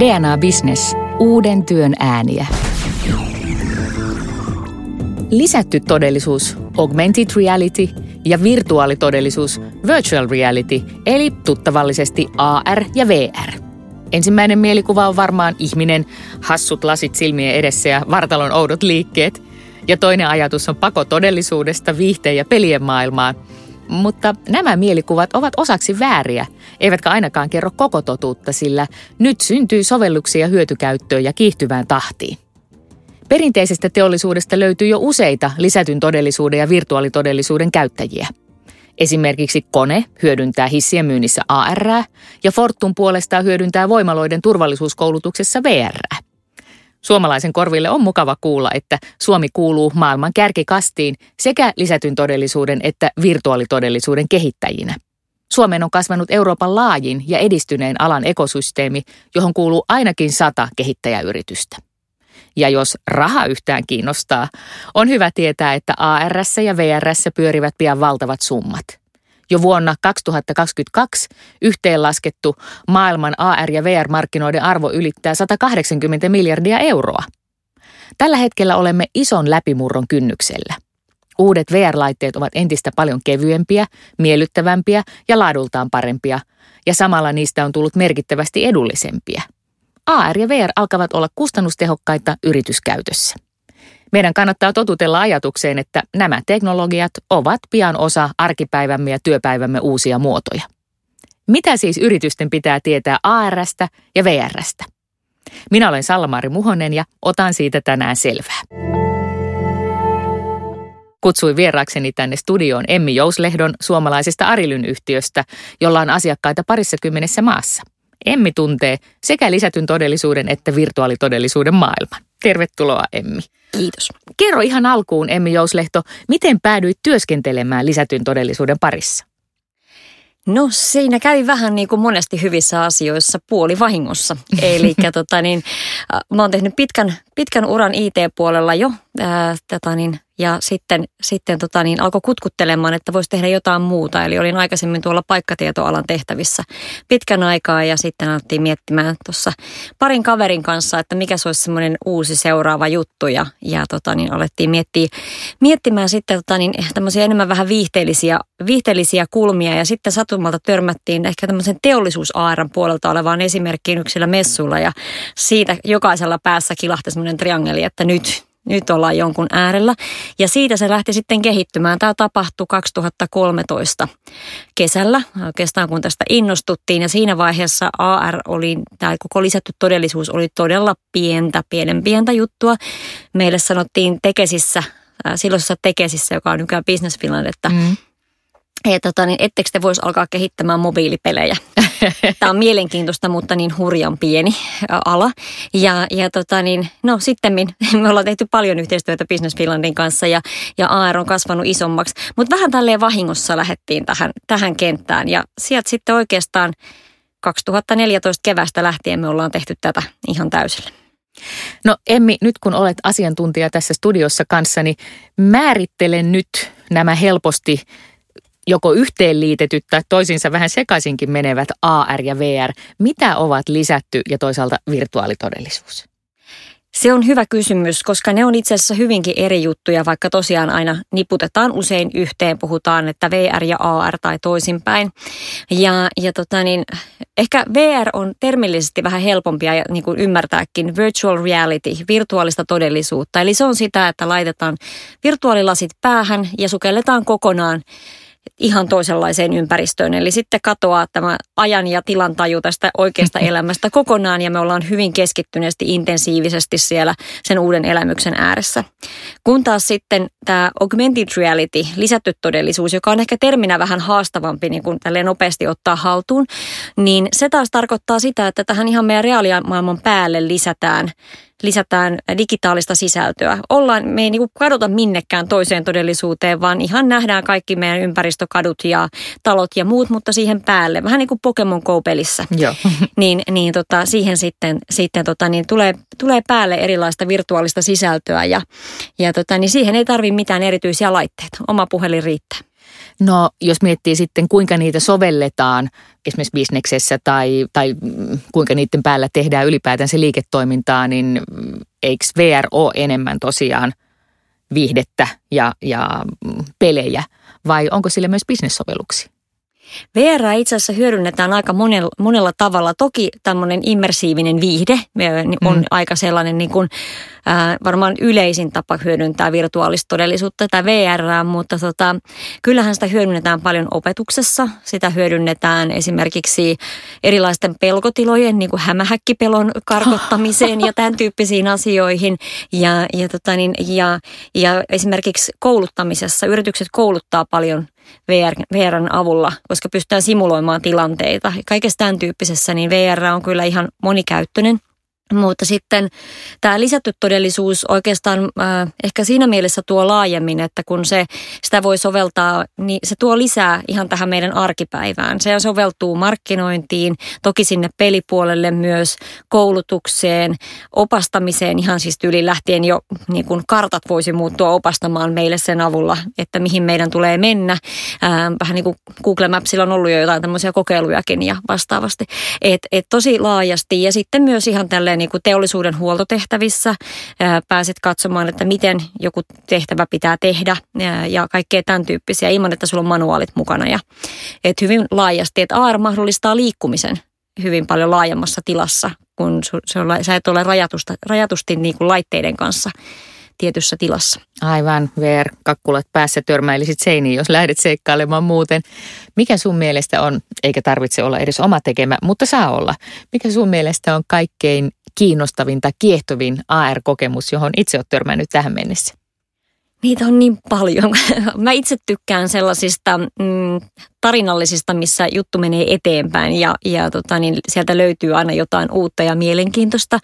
DNA Business. Uuden työn ääniä. Lisätty todellisuus, augmented reality ja virtuaalitodellisuus, virtual reality, eli tuttavallisesti AR ja VR. Ensimmäinen mielikuva on varmaan ihminen, hassut lasit silmien edessä ja vartalon oudot liikkeet. Ja toinen ajatus on pako todellisuudesta, viihteen ja pelien maailmaan – mutta nämä mielikuvat ovat osaksi vääriä, eivätkä ainakaan kerro koko totuutta, sillä nyt syntyy sovelluksia hyötykäyttöön ja kiihtyvään tahtiin. Perinteisestä teollisuudesta löytyy jo useita lisätyn todellisuuden ja virtuaalitodellisuuden käyttäjiä. Esimerkiksi Kone hyödyntää hissien myynnissä AR ja Fortum puolestaan hyödyntää voimaloiden turvallisuuskoulutuksessa VR. Suomalaisen korville on mukava kuulla, että Suomi kuuluu maailman kärkikastiin sekä lisätyn todellisuuden että virtuaalitodellisuuden kehittäjinä. Suomeen on kasvanut Euroopan laajin ja edistyneen alan ekosysteemi, johon kuuluu ainakin sata kehittäjäyritystä. Ja jos raha yhtään kiinnostaa, on hyvä tietää, että AR ja VR pyörivät pian valtavat summat – jo vuonna 2022 yhteenlaskettu maailman AR- ja VR-markkinoiden arvo ylittää 180 miljardia euroa. Tällä hetkellä olemme ison läpimurron kynnyksellä. Uudet VR-laitteet ovat entistä paljon kevyempiä, miellyttävämpiä ja laadultaan parempia, ja samalla niistä on tullut merkittävästi edullisempia. AR ja VR alkavat olla kustannustehokkaita yrityskäytössä. Meidän kannattaa totutella ajatukseen, että nämä teknologiat ovat pian osa arkipäivämme ja työpäivämme uusia muotoja. Mitä siis yritysten pitää tietää ARstä ja VRstä? Minä olen Sallamaari Muhonen ja otan siitä tänään selvää. Kutsuin vieraakseni tänne studioon Emmi Jouslehdon suomalaisesta Arilyn yhtiöstä, jolla on asiakkaita parissa kymmenessä maassa. Emmi tuntee sekä lisätyn todellisuuden että virtuaalitodellisuuden maailman. Tervetuloa Emmi. Kiitos. Kerro ihan alkuun, Emmi Jouslehto, miten päädyit työskentelemään lisätyn todellisuuden parissa? No siinä kävi vähän niin kuin monesti hyvissä asioissa puoli vahingossa. Eli tota niin, mä oon tehnyt pitkän, pitkän uran IT-puolella jo ää, tota niin, ja sitten, sitten tota niin, alkoi kutkuttelemaan, että voisi tehdä jotain muuta. Eli olin aikaisemmin tuolla paikkatietoalan tehtävissä pitkän aikaa ja sitten alettiin miettimään tuossa parin kaverin kanssa, että mikä se olisi semmoinen uusi seuraava juttu. Ja, ja tota niin, alettiin miettiä, miettimään sitten tota niin, tämmöisiä enemmän vähän viihteellisiä, viihteellisiä kulmia ja sitten satumalta törmättiin ehkä tämmöisen teollisuusaaran puolelta olevaan esimerkkiin yksillä messuilla ja siitä jokaisella päässä kilahti semmoinen triangeli, että nyt, nyt ollaan jonkun äärellä. Ja siitä se lähti sitten kehittymään. Tämä tapahtui 2013 kesällä, oikeastaan kun tästä innostuttiin. Ja siinä vaiheessa AR oli, tämä koko lisätty todellisuus oli todella pientä, pienen pientä juttua. Meille sanottiin Tekesissä, silloisessa Tekesissä, joka on nykyään Business Finland, että mm että tota, niin ettekö te voisi alkaa kehittämään mobiilipelejä. Tämä on mielenkiintoista, mutta niin hurjan pieni ala. Ja, ja tota niin, no sitten me ollaan tehty paljon yhteistyötä Business Finlandin kanssa ja, ja AR on kasvanut isommaksi. Mutta vähän tälleen vahingossa lähdettiin tähän, tähän kenttään ja sieltä sitten oikeastaan 2014 kevästä lähtien me ollaan tehty tätä ihan täysillä. No Emmi, nyt kun olet asiantuntija tässä studiossa kanssani, määrittele nyt nämä helposti joko yhteenliitetyt tai toisiinsa vähän sekaisinkin menevät AR ja VR. Mitä ovat lisätty ja toisaalta virtuaalitodellisuus? Se on hyvä kysymys, koska ne on itse asiassa hyvinkin eri juttuja, vaikka tosiaan aina niputetaan usein yhteen, puhutaan, että VR ja AR tai toisinpäin. Ja, ja tota niin, ehkä VR on termillisesti vähän helpompia ja niin kuin ymmärtääkin virtual reality, virtuaalista todellisuutta. Eli se on sitä, että laitetaan virtuaalilasit päähän ja sukelletaan kokonaan ihan toisenlaiseen ympäristöön. Eli sitten katoaa tämä ajan ja tilan taju tästä oikeasta elämästä kokonaan ja me ollaan hyvin keskittyneesti intensiivisesti siellä sen uuden elämyksen ääressä. Kun taas sitten tämä augmented reality, lisätty todellisuus, joka on ehkä terminä vähän haastavampi niin kuin tälleen nopeasti ottaa haltuun, niin se taas tarkoittaa sitä, että tähän ihan meidän reaalimaailman päälle lisätään lisätään digitaalista sisältöä. Ollaan, me ei niin kuin kadota minnekään toiseen todellisuuteen, vaan ihan nähdään kaikki meidän ympäristökadut ja talot ja muut, mutta siihen päälle, vähän niin kuin Pokemon Go-pelissä, Joo. niin, niin tota, siihen sitten, sitten tota, niin tulee, tulee päälle erilaista virtuaalista sisältöä ja, ja tota, niin siihen ei tarvitse mitään erityisiä laitteita. Oma puhelin riittää. No jos miettii sitten kuinka niitä sovelletaan esimerkiksi bisneksessä tai, tai kuinka niiden päällä tehdään ylipäätään se liiketoimintaa, niin eikö VR ole enemmän tosiaan viihdettä ja, ja pelejä vai onko sillä myös bisnessovelluksia? VR itse asiassa hyödynnetään aika monella, monella tavalla. Toki tämmöinen immersiivinen viihde on mm. aika sellainen niin kuin, varmaan yleisin tapa hyödyntää virtuaalista todellisuutta tai VR, mutta tota, kyllähän sitä hyödynnetään paljon opetuksessa. Sitä hyödynnetään esimerkiksi erilaisten pelkotilojen, niin kuin hämähäkkipelon karkottamiseen ja tämän tyyppisiin asioihin. Ja, ja, tota niin, ja, ja esimerkiksi kouluttamisessa. Yritykset kouluttaa paljon – VR, VRn avulla, koska pystytään simuloimaan tilanteita. Kaikessa tämän tyyppisessä niin VR on kyllä ihan monikäyttöinen – mutta sitten tämä lisätty todellisuus oikeastaan äh, ehkä siinä mielessä tuo laajemmin, että kun se, sitä voi soveltaa, niin se tuo lisää ihan tähän meidän arkipäivään. Se soveltuu markkinointiin, toki sinne pelipuolelle myös, koulutukseen, opastamiseen, ihan siis yli lähtien jo niin kuin kartat voisi muuttua opastamaan meille sen avulla, että mihin meidän tulee mennä. Äh, vähän niin kuin Google Mapsilla on ollut jo jotain tämmöisiä kokeilujakin ja vastaavasti. Et, et tosi laajasti ja sitten myös ihan tälleen niin kuin teollisuuden huoltotehtävissä. Pääset katsomaan, että miten joku tehtävä pitää tehdä ja kaikkea tämän tyyppisiä ilman, että sulla on manuaalit mukana. Ja, et hyvin laajasti, että AR mahdollistaa liikkumisen hyvin paljon laajemmassa tilassa, kun sä et ole rajatusta, rajatusti niin kuin laitteiden kanssa tietyssä tilassa. Aivan, VR-kakkulat päässä törmäilisit seiniin, jos lähdet seikkailemaan muuten. Mikä sun mielestä on, eikä tarvitse olla edes oma tekemä, mutta saa olla. Mikä sun mielestä on kaikkein kiinnostavin tai kiehtovin AR-kokemus, johon itse olet törmännyt tähän mennessä? Niitä on niin paljon. Mä itse tykkään sellaisista mm, tarinallisista, missä juttu menee eteenpäin ja, ja tota, niin sieltä löytyy aina jotain uutta ja mielenkiintoista.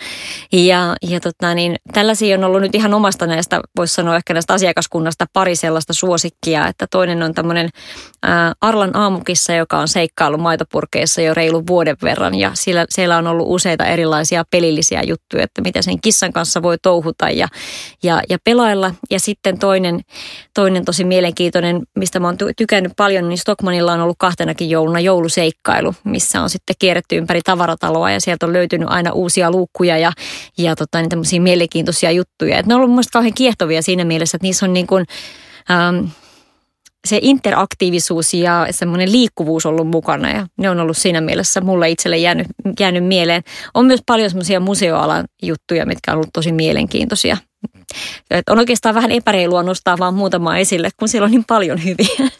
Ja, ja tota, niin, tällaisia on ollut nyt ihan omasta näistä, voisi sanoa ehkä näistä asiakaskunnasta pari sellaista suosikkia, että toinen on tämmöinen Arlan aamukissa, joka on seikkailu maitopurkeissa jo reilu vuoden verran ja siellä, siellä on ollut useita erilaisia pelillisiä juttuja, että mitä sen kissan kanssa voi touhuta ja, ja, ja pelailla. Ja sitten toinen, toinen tosi mielenkiintoinen, mistä mä oon tykännyt paljon, niin Stockmanilla Meillä on ollut kahtenakin jouluna jouluseikkailu, missä on sitten kierretty ympäri tavarataloa ja sieltä on löytynyt aina uusia luukkuja ja, ja tota, niin tämmöisiä mielenkiintoisia juttuja. Et ne on ollut mielestäni kauhean kiehtovia siinä mielessä, että niissä on niin kuin, ähm, se interaktiivisuus ja semmoinen liikkuvuus ollut mukana ja ne on ollut siinä mielessä mulle itselle jäänyt, jäänyt mieleen. On myös paljon semmoisia museoalan juttuja, mitkä on ollut tosi mielenkiintoisia. Et on oikeastaan vähän epäreilua nostaa vaan muutama esille, kun siellä on niin paljon hyviä.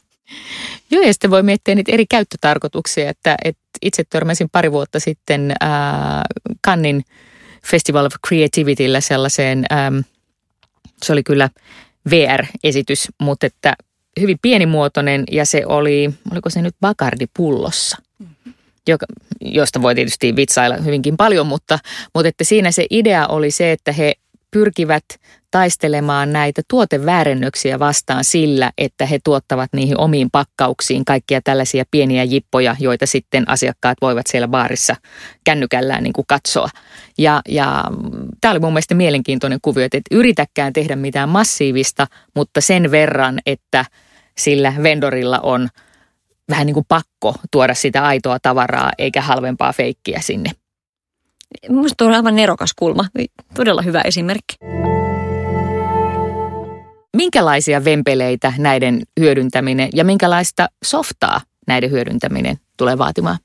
Joo, ja sitten voi miettiä niitä eri käyttötarkoituksia, että, että itse törmäsin pari vuotta sitten äh, Kannin Festival of Creativityllä sellaiseen, ähm, se oli kyllä VR-esitys, mutta että hyvin pienimuotoinen ja se oli, oliko se nyt Bacardi-pullossa, mm-hmm. joka, josta voi tietysti vitsailla hyvinkin paljon, mutta, mutta että siinä se idea oli se, että he pyrkivät taistelemaan näitä tuoteväärennöksiä vastaan sillä, että he tuottavat niihin omiin pakkauksiin kaikkia tällaisia pieniä jippoja, joita sitten asiakkaat voivat siellä baarissa kännykällään niin kuin katsoa. Ja, ja tämä oli mun mielestä mielenkiintoinen kuvio, että et yritäkään tehdä mitään massiivista, mutta sen verran, että sillä vendorilla on vähän niin kuin pakko tuoda sitä aitoa tavaraa eikä halvempaa feikkiä sinne. Minusta on aivan nerokas kulma. Todella hyvä esimerkki. Minkälaisia vempeleitä näiden hyödyntäminen ja minkälaista softaa näiden hyödyntäminen tulee vaatimaan?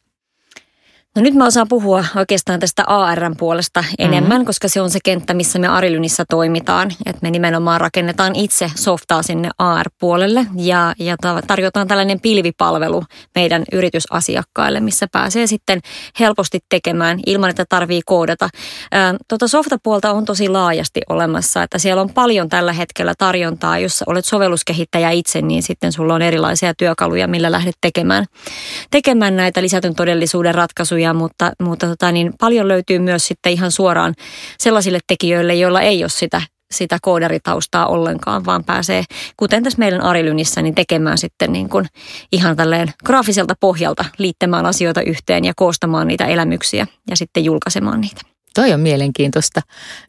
No nyt mä osaan puhua oikeastaan tästä ARn puolesta enemmän, mm-hmm. koska se on se kenttä, missä me Arilynissa toimitaan. Että me nimenomaan rakennetaan itse softaa sinne AR-puolelle ja, ja tarjotaan tällainen pilvipalvelu meidän yritysasiakkaille, missä pääsee sitten helposti tekemään ilman, että tarvii koodata. Tota softapuolta on tosi laajasti olemassa, että siellä on paljon tällä hetkellä tarjontaa. Jos olet sovelluskehittäjä itse, niin sitten sulla on erilaisia työkaluja, millä lähdet tekemään, tekemään näitä lisätyn todellisuuden ratkaisuja ratkaisuja, mutta, mutta tota, niin paljon löytyy myös sitten ihan suoraan sellaisille tekijöille, joilla ei ole sitä sitä koodaritaustaa ollenkaan, vaan pääsee, kuten tässä meidän Arilynissä, niin tekemään sitten niin kuin ihan tälleen graafiselta pohjalta liittämään asioita yhteen ja koostamaan niitä elämyksiä ja sitten julkaisemaan niitä. Toi on mielenkiintoista.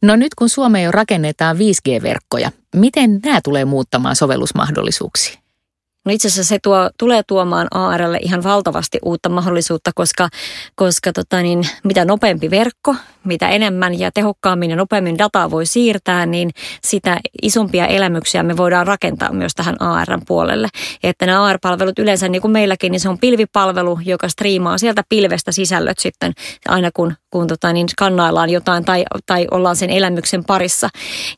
No nyt kun Suomeen jo rakennetaan 5G-verkkoja, miten nämä tulee muuttamaan sovellusmahdollisuuksia? No itse asiassa se tuo, tulee tuomaan ARlle ihan valtavasti uutta mahdollisuutta, koska, koska tota niin, mitä nopeampi verkko, mitä enemmän ja tehokkaammin ja nopeammin dataa voi siirtää, niin sitä isompia elämyksiä me voidaan rakentaa myös tähän ARn puolelle. Että nämä AR-palvelut yleensä niin kuin meilläkin, niin se on pilvipalvelu, joka striimaa sieltä pilvestä sisällöt sitten aina kun, kun tota niin, skannaillaan jotain tai, tai ollaan sen elämyksen parissa.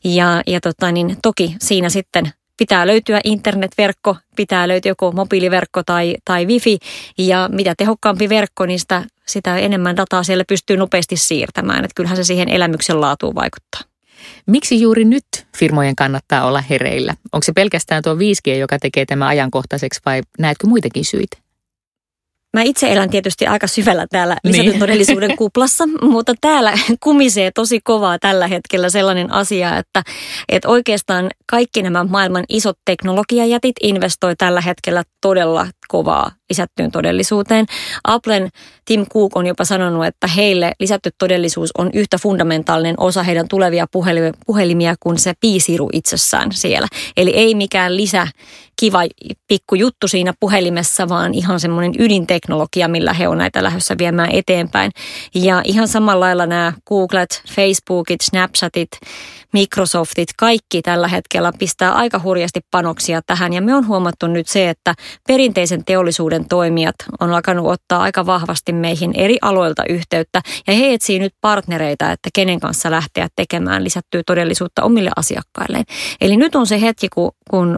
Ja, ja tota niin, toki siinä sitten pitää löytyä internetverkko, pitää löytyä joko mobiiliverkko tai, tai wifi ja mitä tehokkaampi verkko, niin sitä, sitä enemmän dataa siellä pystyy nopeasti siirtämään. Että kyllähän se siihen elämyksen laatuun vaikuttaa. Miksi juuri nyt firmojen kannattaa olla hereillä? Onko se pelkästään tuo 5G, joka tekee tämä ajankohtaiseksi vai näetkö muitakin syitä? Mä itse elän tietysti aika syvällä täällä niin. lisätyn todellisuuden kuplassa, mutta täällä kumisee tosi kovaa tällä hetkellä sellainen asia, että, että oikeastaan kaikki nämä maailman isot teknologiajätit investoi tällä hetkellä todella kovaa lisättyyn todellisuuteen. Applen Tim Cook on jopa sanonut, että heille lisätty todellisuus on yhtä fundamentaalinen osa heidän tulevia puhelimia kuin se piisiru itsessään siellä. Eli ei mikään lisä kiva pikku juttu siinä puhelimessa, vaan ihan semmoinen ydinteknologia, millä he on näitä lähdössä viemään eteenpäin. Ja ihan samalla lailla nämä Googlet, Facebookit, Snapchatit, Microsoftit, kaikki tällä hetkellä pistää aika hurjasti panoksia tähän. Ja me on huomattu nyt se, että perinteisen teollisuuden toimijat on alkanut ottaa aika vahvasti meihin eri aloilta yhteyttä. Ja he etsii nyt partnereita, että kenen kanssa lähteä tekemään lisättyä todellisuutta omille asiakkailleen. Eli nyt on se hetki, kun, kun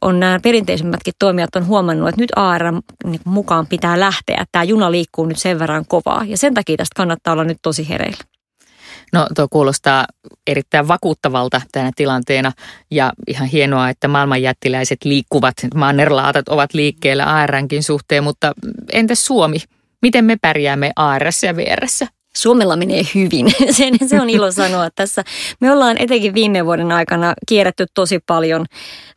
on nämä perinteisemmätkin toimijat on huomannut, että nyt AR niin mukaan pitää lähteä. Tämä juna liikkuu nyt sen verran kovaa ja sen takia tästä kannattaa olla nyt tosi hereillä. No tuo kuulostaa erittäin vakuuttavalta tänä tilanteena ja ihan hienoa, että maailman jättiläiset liikkuvat, mannerlaatat ovat liikkeellä ARnkin suhteen, mutta entäs Suomi? Miten me pärjäämme ARS ja VRssä? Suomella menee hyvin. Sen, se on ilo sanoa tässä. Me ollaan etenkin viime vuoden aikana kierretty tosi paljon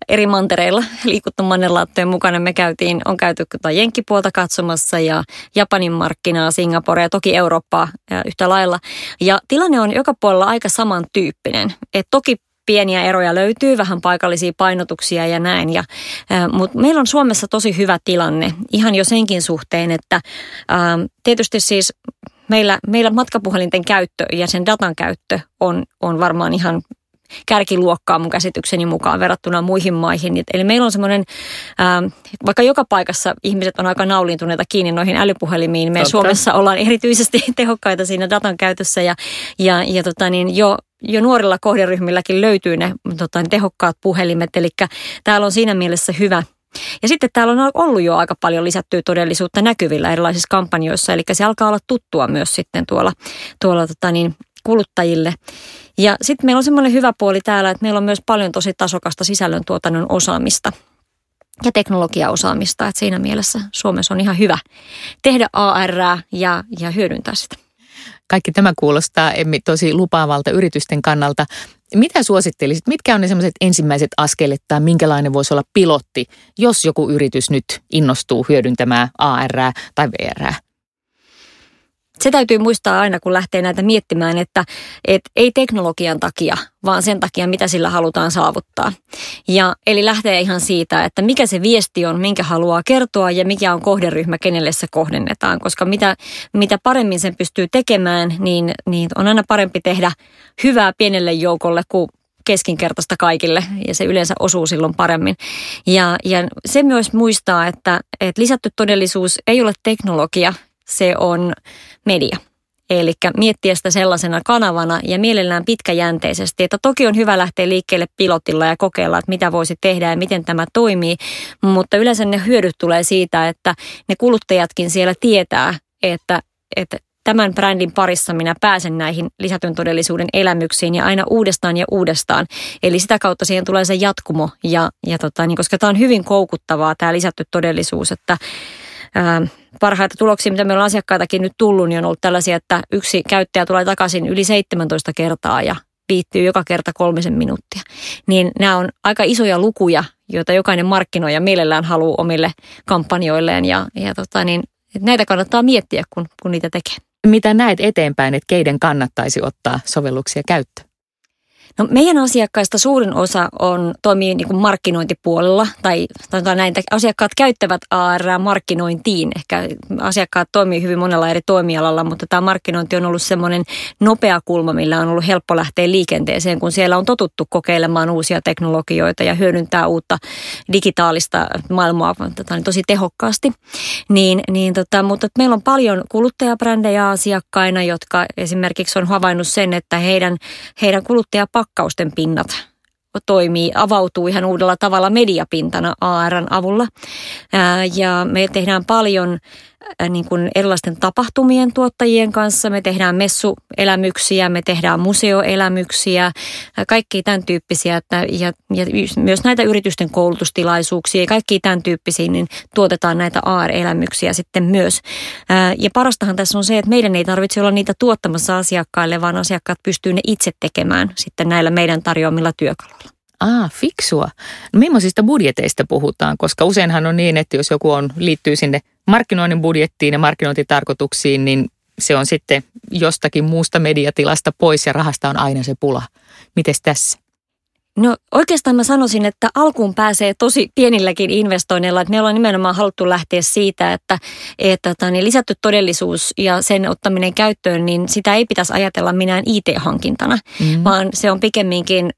eri mantereilla, liikuttu mannerlaattojen mukana. Me käytiin, on käyty tota Jenkkipuolta katsomassa ja Japanin markkinaa, Singapore ja toki Eurooppaa yhtä lailla. Ja tilanne on joka puolella aika samantyyppinen. Et toki pieniä eroja löytyy, vähän paikallisia painotuksia ja näin. Ja, Mutta meillä on Suomessa tosi hyvä tilanne ihan jo senkin suhteen, että tietysti siis meillä, meillä matkapuhelinten käyttö ja sen datan käyttö on, on varmaan ihan kärkiluokkaa mun käsitykseni mukaan verrattuna muihin maihin. Eli meillä on semmoinen, vaikka joka paikassa ihmiset on aika naulintuneita kiinni noihin älypuhelimiin, me Totta. Suomessa ollaan erityisesti tehokkaita siinä datan käytössä ja, ja, ja tota niin, jo jo nuorilla kohderyhmilläkin löytyy ne tota, tehokkaat puhelimet, eli täällä on siinä mielessä hyvä, ja sitten täällä on ollut jo aika paljon lisättyä todellisuutta näkyvillä erilaisissa kampanjoissa, eli se alkaa olla tuttua myös sitten tuolla, tuolla tota niin, kuluttajille. Ja sitten meillä on semmoinen hyvä puoli täällä, että meillä on myös paljon tosi tasokasta sisällöntuotannon osaamista ja teknologiaosaamista. Että siinä mielessä Suomessa on ihan hyvä tehdä AR ja, ja hyödyntää sitä. Kaikki tämä kuulostaa Emmi tosi lupaavalta yritysten kannalta. Mitä suosittelisit? Mitkä on ne sellaiset ensimmäiset askelet tai minkälainen voisi olla pilotti, jos joku yritys nyt innostuu hyödyntämään AR tai VR? Se täytyy muistaa aina, kun lähtee näitä miettimään, että, että ei teknologian takia, vaan sen takia, mitä sillä halutaan saavuttaa. Ja, eli lähtee ihan siitä, että mikä se viesti on, minkä haluaa kertoa ja mikä on kohderyhmä, kenelle se kohdennetaan. Koska mitä, mitä paremmin sen pystyy tekemään, niin, niin on aina parempi tehdä hyvää pienelle joukolle kuin keskinkertaista kaikille ja se yleensä osuu silloin paremmin. Ja, ja se myös muistaa, että, että lisätty todellisuus ei ole teknologia, se on media. Eli miettiä sitä sellaisena kanavana ja mielellään pitkäjänteisesti, että toki on hyvä lähteä liikkeelle pilotilla ja kokeilla, että mitä voisi tehdä ja miten tämä toimii, mutta yleensä ne hyödyt tulee siitä, että ne kuluttajatkin siellä tietää, että, että tämän brändin parissa minä pääsen näihin lisätyn todellisuuden elämyksiin ja aina uudestaan ja uudestaan. Eli sitä kautta siihen tulee se jatkumo ja, ja tota, niin koska tämä on hyvin koukuttavaa tämä lisätty todellisuus, että ää, parhaita tuloksia, mitä meillä on asiakkaitakin nyt tullut, niin on ollut tällaisia, että yksi käyttäjä tulee takaisin yli 17 kertaa ja viittyy joka kerta kolmisen minuuttia. Niin nämä on aika isoja lukuja, joita jokainen markkinoija mielellään haluaa omille kampanjoilleen ja, ja tota niin, näitä kannattaa miettiä, kun, kun niitä tekee. Mitä näet eteenpäin, että keiden kannattaisi ottaa sovelluksia käyttöön? No meidän asiakkaista suurin osa on, toimii niin kuin markkinointipuolella tai, tai näitä asiakkaat käyttävät AR markkinointiin. Ehkä asiakkaat toimii hyvin monella eri toimialalla, mutta tämä markkinointi on ollut semmoinen nopea kulma, millä on ollut helppo lähteä liikenteeseen, kun siellä on totuttu kokeilemaan uusia teknologioita ja hyödyntää uutta digitaalista maailmaa tota, niin tosi tehokkaasti. Niin, niin tota, mutta meillä on paljon kuluttajabrändejä asiakkaina, jotka esimerkiksi on havainnut sen, että heidän, heidän kuluttajapakkausten pinnat toimii, avautuu ihan uudella tavalla mediapintana ARn avulla. Ja me tehdään paljon niin kuin erilaisten tapahtumien tuottajien kanssa. Me tehdään messuelämyksiä, me tehdään museoelämyksiä, äh, kaikki tämän tyyppisiä että, ja, ja myös näitä yritysten koulutustilaisuuksia ja kaikki tämän tyyppisiä, niin tuotetaan näitä AR-elämyksiä sitten myös. Äh, ja parastahan tässä on se, että meidän ei tarvitse olla niitä tuottamassa asiakkaille, vaan asiakkaat pystyy ne itse tekemään sitten näillä meidän tarjoamilla työkaluilla. Ah, fiksua. No millaisista budjeteista puhutaan? Koska useinhan on niin, että jos joku on, liittyy sinne markkinoinnin budjettiin ja markkinointitarkoituksiin, niin se on sitten jostakin muusta mediatilasta pois ja rahasta on aina se pula. Mites tässä? No oikeastaan mä sanoisin, että alkuun pääsee tosi pienilläkin investoinneilla. Että me ollaan nimenomaan haluttu lähteä siitä, että, että tota, niin lisätty todellisuus ja sen ottaminen käyttöön, niin sitä ei pitäisi ajatella minään IT-hankintana, mm. vaan se on pikemminkin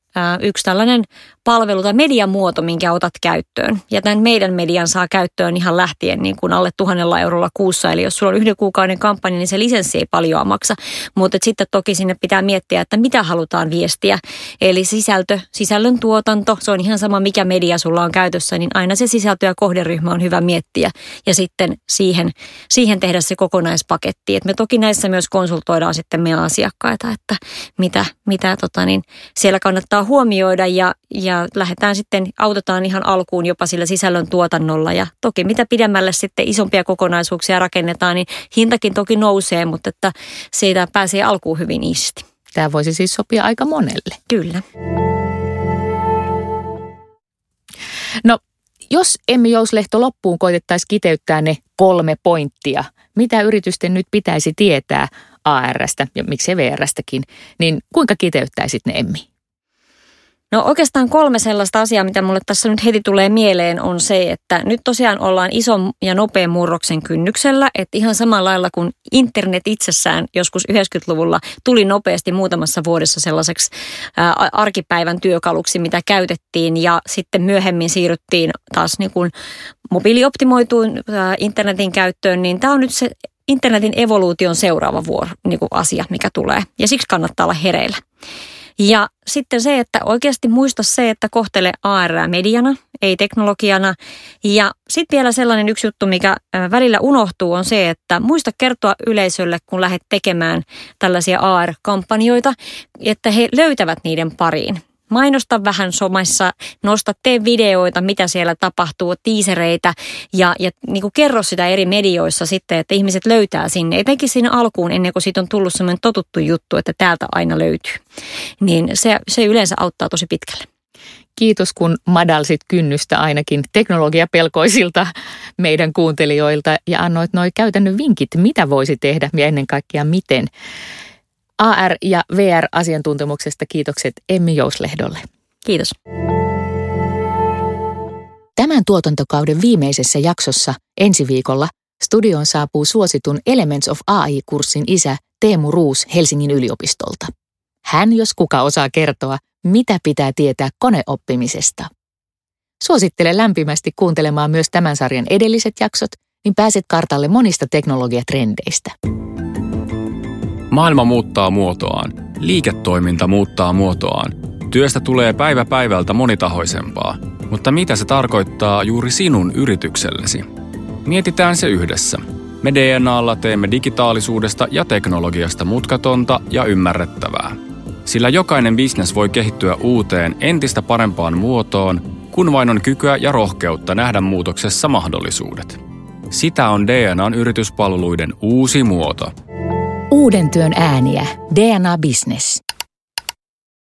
yksi tällainen palvelu tai mediamuoto, minkä otat käyttöön. Ja tämän meidän median saa käyttöön ihan lähtien niin kuin alle tuhannella eurolla kuussa. Eli jos sulla on yhden kuukauden kampanja, niin se lisenssi ei paljon maksa. Mutta sitten toki sinne pitää miettiä, että mitä halutaan viestiä. Eli sisältö, sisällön tuotanto, se on ihan sama mikä media sulla on käytössä, niin aina se sisältö ja kohderyhmä on hyvä miettiä. Ja sitten siihen, siihen tehdä se kokonaispaketti. Et me toki näissä myös konsultoidaan sitten meidän asiakkaita, että mitä, mitä tota niin, siellä kannattaa huomioida ja, ja lähdetään sitten, autetaan ihan alkuun jopa sillä sisällön tuotannolla. Ja toki mitä pidemmälle sitten isompia kokonaisuuksia rakennetaan, niin hintakin toki nousee, mutta että siitä pääsee alkuun hyvin isti. Tämä voisi siis sopia aika monelle. Kyllä. No, jos Emmi Jouslehto loppuun koitettaisiin kiteyttää ne kolme pointtia, mitä yritysten nyt pitäisi tietää ARstä ja miksei VRstäkin, niin kuinka kiteyttäisit ne Emmi? No oikeastaan kolme sellaista asiaa, mitä mulle tässä nyt heti tulee mieleen, on se, että nyt tosiaan ollaan ison ja nopean murroksen kynnyksellä, että ihan samalla lailla kuin internet itsessään joskus 90-luvulla tuli nopeasti muutamassa vuodessa sellaiseksi arkipäivän työkaluksi, mitä käytettiin. Ja sitten myöhemmin siirryttiin taas niin kuin mobiilioptimoituun internetin käyttöön, niin tämä on nyt se internetin evoluution seuraava vuoro, niin kuin asia, mikä tulee. Ja siksi kannattaa olla hereillä. Ja sitten se, että oikeasti muista se, että kohtele AR mediana, ei teknologiana. Ja sitten vielä sellainen yksi juttu, mikä välillä unohtuu, on se, että muista kertoa yleisölle, kun lähdet tekemään tällaisia AR-kampanjoita, että he löytävät niiden pariin. Mainosta vähän somassa, nosta, tee videoita, mitä siellä tapahtuu, tiisereitä ja, ja niin kuin kerro sitä eri medioissa sitten, että ihmiset löytää sinne. Etenkin siinä alkuun, ennen kuin siitä on tullut sellainen totuttu juttu, että täältä aina löytyy. Niin se, se yleensä auttaa tosi pitkälle. Kiitos, kun madalsit kynnystä ainakin teknologiapelkoisilta meidän kuuntelijoilta ja annoit noin käytännön vinkit, mitä voisi tehdä ja ennen kaikkea miten. AR- ja VR-asiantuntemuksesta kiitokset Emmi Jouslehdolle. Kiitos. Tämän tuotantokauden viimeisessä jaksossa ensi viikolla studioon saapuu suositun Elements of AI-kurssin isä Teemu Ruus Helsingin yliopistolta. Hän, jos kuka osaa kertoa, mitä pitää tietää koneoppimisesta. Suosittelen lämpimästi kuuntelemaan myös tämän sarjan edelliset jaksot, niin pääset kartalle monista teknologiatrendeistä. Maailma muuttaa muotoaan. Liiketoiminta muuttaa muotoaan. Työstä tulee päivä päivältä monitahoisempaa. Mutta mitä se tarkoittaa juuri sinun yrityksellesi? Mietitään se yhdessä. Me DNAlla teemme digitaalisuudesta ja teknologiasta mutkatonta ja ymmärrettävää. Sillä jokainen bisnes voi kehittyä uuteen entistä parempaan muotoon, kun vain on kykyä ja rohkeutta nähdä muutoksessa mahdollisuudet. Sitä on DNAn yrityspalveluiden uusi muoto – Uuden työn ääniä. DNA Business.